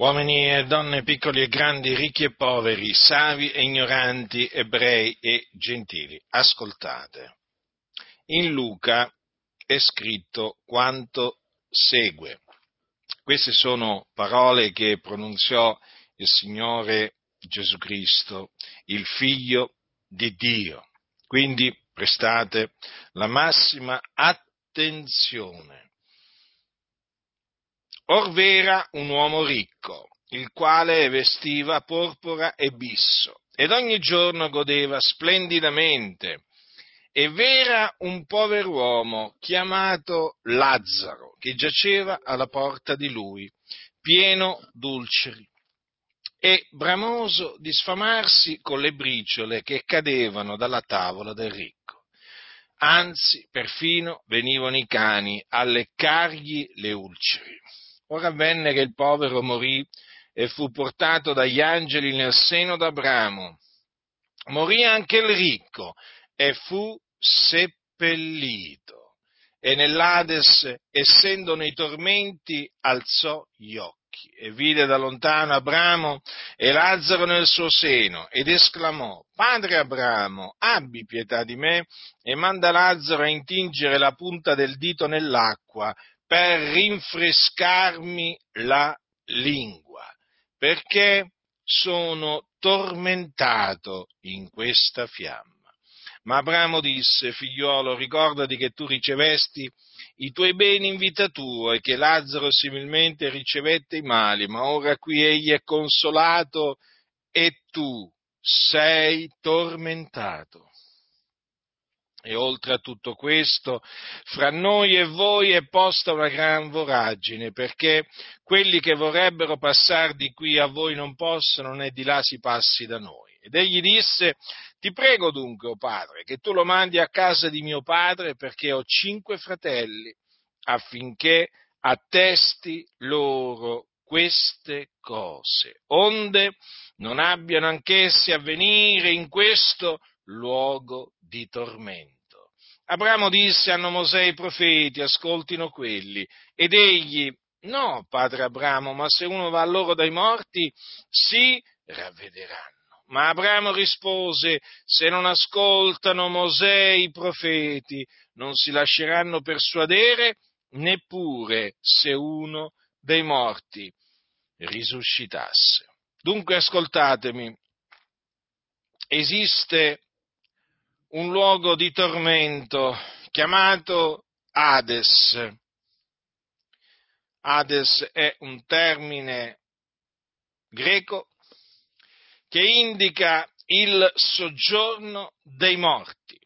uomini e donne, piccoli e grandi, ricchi e poveri, savi e ignoranti, ebrei e gentili, ascoltate. In Luca è scritto quanto segue. Queste sono parole che pronunziò il Signore Gesù Cristo, il Figlio di Dio. Quindi prestate la massima attenzione Or v'era un uomo ricco, il quale vestiva porpora e bisso, ed ogni giorno godeva splendidamente. E v'era un pover'uomo chiamato Lazzaro, che giaceva alla porta di lui, pieno d'ulceri, e bramoso di sfamarsi con le briciole che cadevano dalla tavola del ricco. Anzi, perfino venivano i cani a leccargli le ulceri. Ora avvenne che il povero morì e fu portato dagli angeli nel seno d'Abramo. Morì anche il ricco e fu seppellito. E nell'Ades, essendo nei tormenti, alzò gli occhi e vide da lontano Abramo e Lazzaro nel suo seno ed esclamò, Padre Abramo, abbi pietà di me e manda Lazzaro a intingere la punta del dito nell'acqua per rinfrescarmi la lingua, perché sono tormentato in questa fiamma. Ma Abramo disse, figliuolo, ricordati che tu ricevesti i tuoi beni in vita tua e che Lazzaro similmente ricevette i mali, ma ora qui egli è consolato e tu sei tormentato. E oltre a tutto questo, fra noi e voi è posta una gran voragine, perché quelli che vorrebbero passare di qui a voi non possono, né di là si passi da noi. Ed egli disse, ti prego dunque, o oh padre, che tu lo mandi a casa di mio padre, perché ho cinque fratelli, affinché attesti loro queste cose, onde non abbiano anch'essi a venire in questo luogo di tormento. Abramo disse hanno Mosè i profeti, ascoltino quelli, ed egli, no, padre Abramo, ma se uno va a loro dai morti, si ravvederanno. Ma Abramo rispose, se non ascoltano Mosè i profeti, non si lasceranno persuadere neppure se uno dei morti risuscitasse. Dunque ascoltatemi, esiste un luogo di tormento chiamato Hades. Hades è un termine greco che indica il soggiorno dei morti.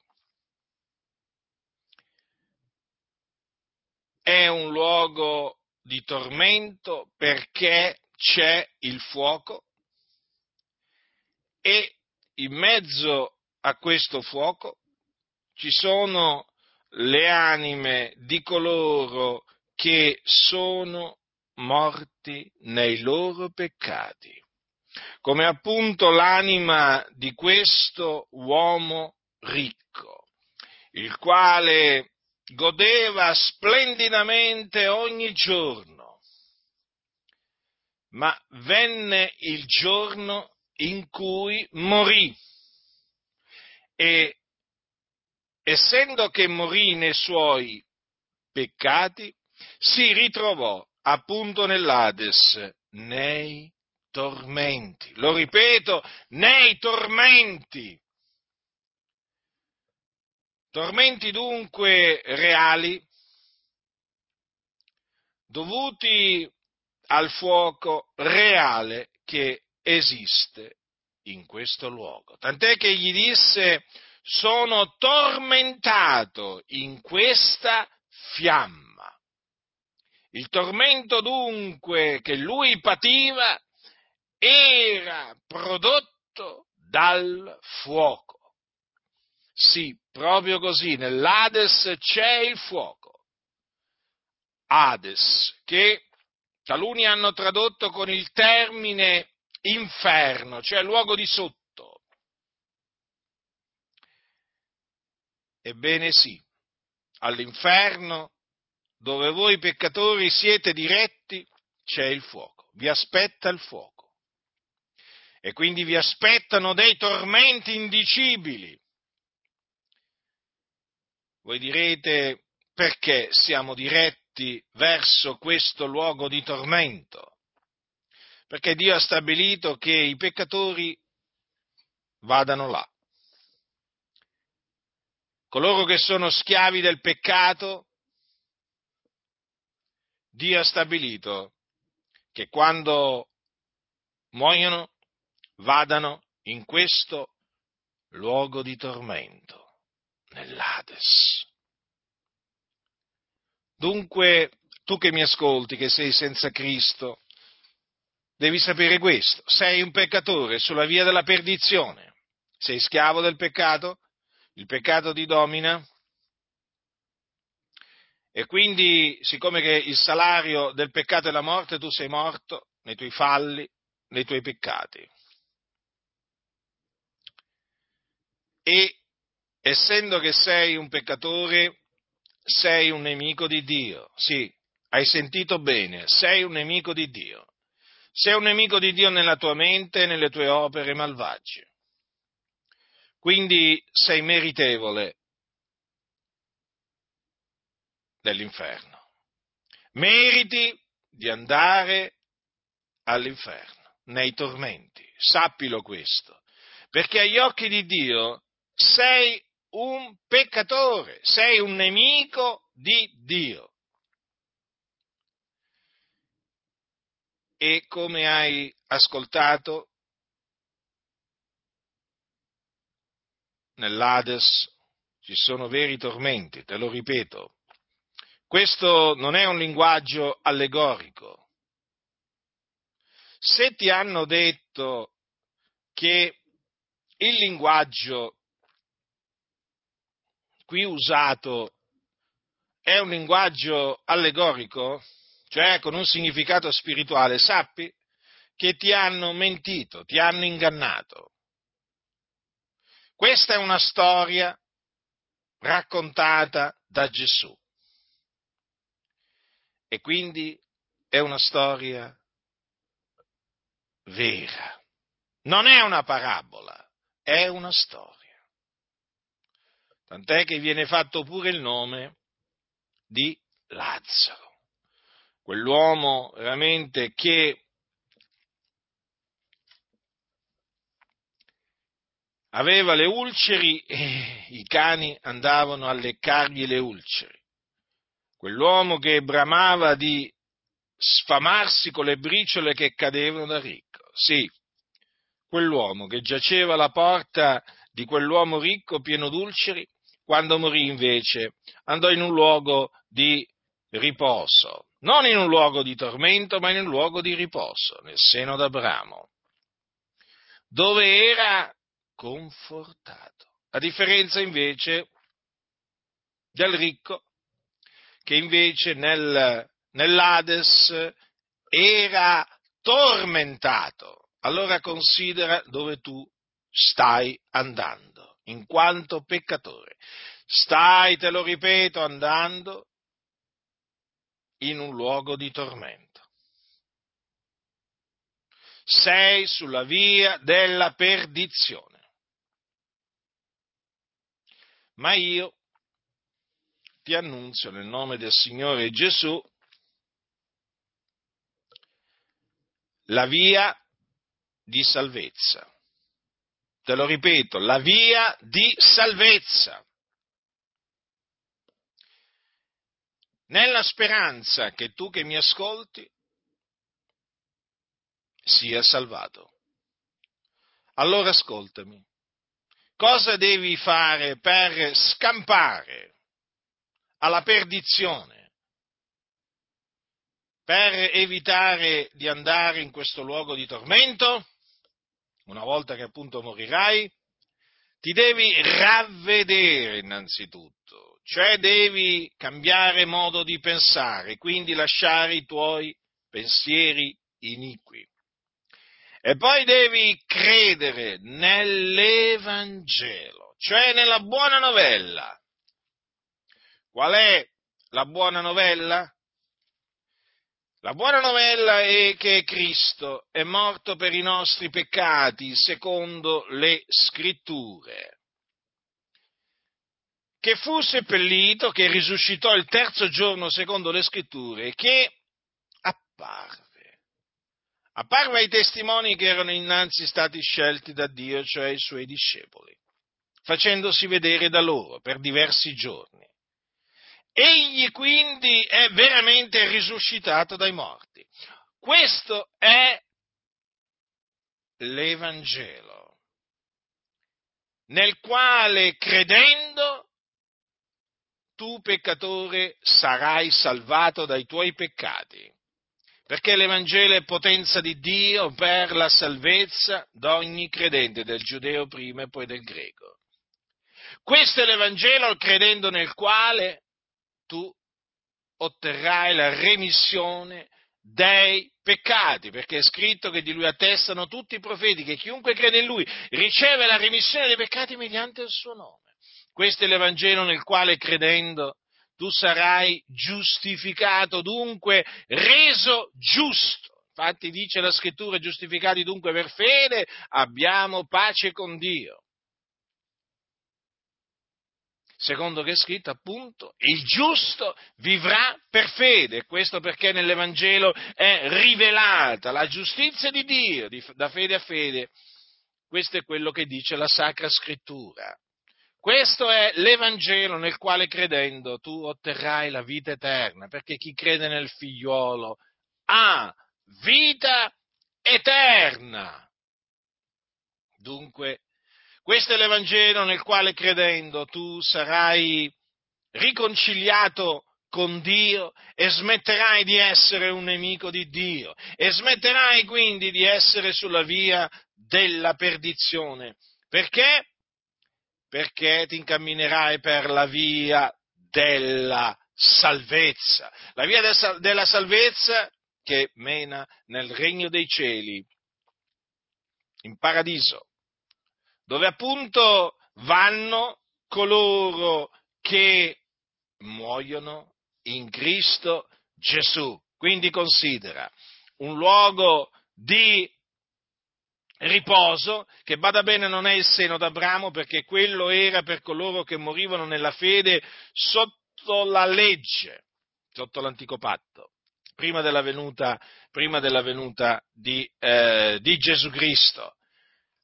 È un luogo di tormento perché c'è il fuoco e in mezzo a questo fuoco. Ci sono le anime di coloro che sono morti nei loro peccati, come appunto l'anima di questo uomo ricco, il quale godeva splendidamente ogni giorno, ma venne il giorno in cui morì e essendo che morì nei suoi peccati, si ritrovò appunto nell'Ades, nei tormenti. Lo ripeto, nei tormenti. Tormenti dunque reali, dovuti al fuoco reale che esiste in questo luogo. Tant'è che gli disse, sono tormentato in questa fiamma. Il tormento dunque che lui pativa era prodotto dal fuoco. Sì, proprio così, nell'Ades c'è il fuoco. Hades, che taluni hanno tradotto con il termine inferno, cioè luogo di sotto. Ebbene sì, all'inferno dove voi peccatori siete diretti c'è il fuoco. vi aspetta il fuoco. E quindi vi aspettano dei tormenti indicibili. Voi direte perché siamo diretti verso questo luogo di tormento? Perché Dio ha stabilito che i peccatori vadano là. Coloro che sono schiavi del peccato, Dio ha stabilito che quando muoiono vadano in questo luogo di tormento, nell'Ades. Dunque, tu che mi ascolti, che sei senza Cristo, devi sapere questo, sei un peccatore sulla via della perdizione, sei schiavo del peccato, il peccato ti domina e quindi, siccome che il salario del peccato è la morte, tu sei morto nei tuoi falli, nei tuoi peccati. E essendo che sei un peccatore, sei un nemico di Dio. Sì, hai sentito bene, sei un nemico di Dio. Sei un nemico di Dio nella tua mente e nelle tue opere malvagie. Quindi sei meritevole dell'inferno. Meriti di andare all'inferno, nei tormenti. Sappilo questo, perché agli occhi di Dio sei un peccatore, sei un nemico di Dio. E come hai ascoltato, nell'Ades ci sono veri tormenti, te lo ripeto, questo non è un linguaggio allegorico. Se ti hanno detto che il linguaggio qui usato è un linguaggio allegorico, cioè con un significato spirituale, sappi che ti hanno mentito, ti hanno ingannato. Questa è una storia raccontata da Gesù. E quindi è una storia vera. Non è una parabola, è una storia. Tant'è che viene fatto pure il nome di Lazzaro, quell'uomo veramente che aveva le ulceri e i cani andavano a leccargli le ulceri quell'uomo che bramava di sfamarsi con le briciole che cadevano da ricco. Sì, quell'uomo che giaceva alla porta di quell'uomo ricco pieno d'ulceri, quando morì invece andò in un luogo di riposo, non in un luogo di tormento, ma in un luogo di riposo, nel seno d'Abramo, dove era confortato. A differenza invece del ricco che invece nel, nell'Ades era tormentato. Allora considera dove tu stai andando, in quanto peccatore. Stai, te lo ripeto, andando in un luogo di tormento. Sei sulla via della perdizione. Ma io ti annunzio nel nome del Signore Gesù la via di salvezza. Te lo ripeto, la via di salvezza. Nella speranza che tu che mi ascolti sia salvato. Allora ascoltami. Cosa devi fare per scampare alla perdizione, per evitare di andare in questo luogo di tormento, una volta che appunto morirai, ti devi ravvedere innanzitutto, cioè devi cambiare modo di pensare, quindi lasciare i tuoi pensieri iniqui. E poi devi credere nell'Evangelo, cioè nella buona novella, Qual è la buona novella? La buona novella è che Cristo è morto per i nostri peccati secondo le scritture, che fu seppellito, che risuscitò il terzo giorno secondo le scritture, che apparve. Apparve ai testimoni che erano innanzi stati scelti da Dio, cioè i suoi discepoli, facendosi vedere da loro per diversi giorni Egli quindi è veramente risuscitato dai morti. Questo è l'Evangelo, nel quale credendo tu peccatore sarai salvato dai tuoi peccati, perché l'Evangelo è potenza di Dio per la salvezza d'ogni credente, del giudeo prima e poi del greco. Questo è l'Evangelo credendo nel quale tu otterrai la remissione dei peccati, perché è scritto che di lui attestano tutti i profeti, che chiunque crede in lui riceve la remissione dei peccati mediante il suo nome. Questo è l'Evangelo nel quale credendo tu sarai giustificato, dunque reso giusto. Infatti dice la scrittura, giustificati dunque per fede, abbiamo pace con Dio secondo che è scritto appunto, il giusto vivrà per fede, questo perché nell'Evangelo è rivelata la giustizia di Dio, di, da fede a fede. Questo è quello che dice la Sacra Scrittura. Questo è l'Evangelo nel quale credendo tu otterrai la vita eterna, perché chi crede nel figliuolo ha vita eterna. Dunque, questo è l'Evangelo nel quale credendo tu sarai riconciliato con Dio e smetterai di essere un nemico di Dio e smetterai quindi di essere sulla via della perdizione. Perché? Perché ti incamminerai per la via della salvezza. La via della salvezza che mena nel regno dei cieli, in paradiso dove appunto vanno coloro che muoiono in Cristo Gesù. Quindi considera un luogo di riposo, che bada bene non è il seno d'Abramo perché quello era per coloro che morivano nella fede sotto la legge, sotto l'antico patto, prima della venuta, prima della venuta di, eh, di Gesù Cristo.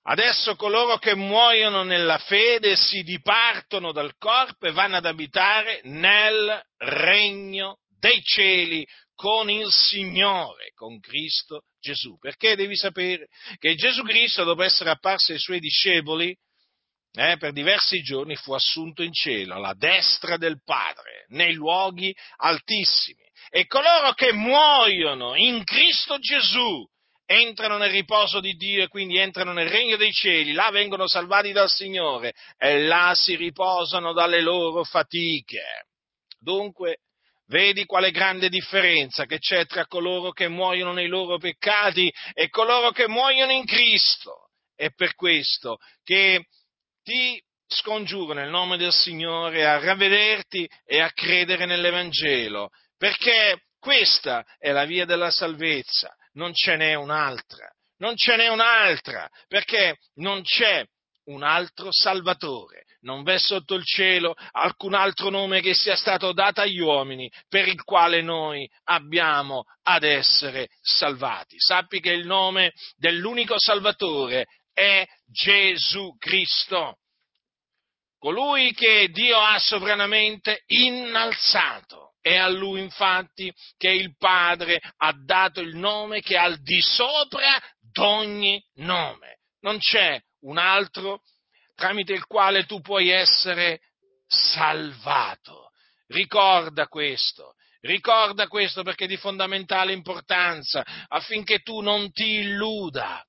Adesso coloro che muoiono nella fede si dipartono dal corpo e vanno ad abitare nel regno dei cieli con il Signore, con Cristo Gesù. Perché devi sapere che Gesù Cristo, dopo essere apparso ai suoi discepoli, eh, per diversi giorni fu assunto in cielo, alla destra del Padre, nei luoghi altissimi. E coloro che muoiono in Cristo Gesù entrano nel riposo di Dio e quindi entrano nel regno dei cieli, là vengono salvati dal Signore e là si riposano dalle loro fatiche. Dunque, vedi quale grande differenza che c'è tra coloro che muoiono nei loro peccati e coloro che muoiono in Cristo. È per questo che ti scongiuro nel nome del Signore a ravvederti e a credere nell'Evangelo, perché questa è la via della salvezza non ce n'è un'altra, non ce n'è un'altra, perché non c'è un altro Salvatore, non v'è sotto il cielo alcun altro nome che sia stato dato agli uomini per il quale noi abbiamo ad essere salvati. Sappi che il nome dell'unico Salvatore è Gesù Cristo, colui che Dio ha sovranamente innalzato è a lui infatti che il Padre ha dato il nome che è al di sopra d'ogni nome. Non c'è un altro tramite il quale tu puoi essere salvato. Ricorda questo. Ricorda questo perché è di fondamentale importanza affinché tu non ti illuda.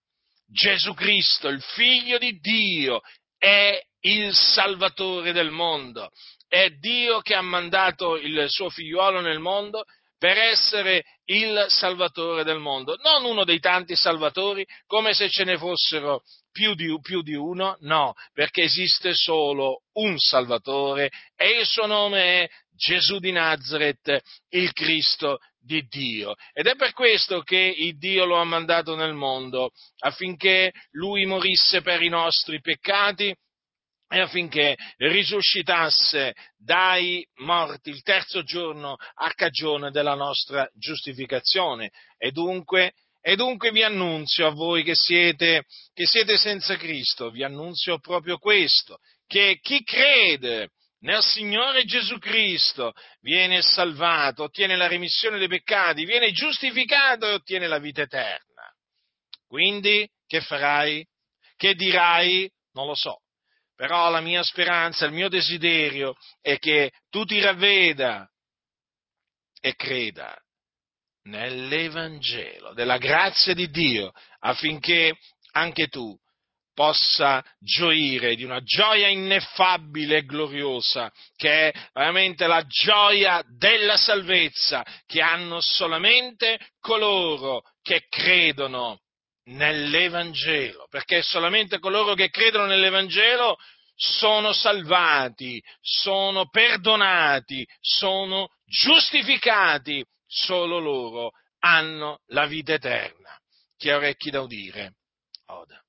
Gesù Cristo, il figlio di Dio, è il Salvatore del mondo è Dio che ha mandato il suo figliuolo nel mondo per essere il salvatore del mondo, non uno dei tanti salvatori, come se ce ne fossero più di, più di, uno, no, perché esiste solo un Salvatore e il suo nome è Gesù di Nazareth, il Cristo di Dio. Ed è per questo che il Dio lo ha mandato nel mondo, affinché lui morisse per i nostri peccati e affinché risuscitasse dai morti il terzo giorno a cagione della nostra giustificazione. E dunque, e dunque vi annunzio a voi che siete, che siete senza Cristo, vi annunzio proprio questo, che chi crede nel Signore Gesù Cristo viene salvato, ottiene la remissione dei peccati, viene giustificato e ottiene la vita eterna. Quindi, che farai? Che dirai? Non lo so. Però la mia speranza, il mio desiderio è che tu ti ravveda e creda nell'Evangelo della grazia di Dio affinché anche tu possa gioire di una gioia ineffabile e gloriosa, che è veramente la gioia della salvezza, che hanno solamente coloro che credono nell'Evangelo, perché solamente coloro che credono nell'Evangelo sono salvati, sono perdonati, sono giustificati, solo loro hanno la vita eterna. Chi ha orecchi da udire, oda.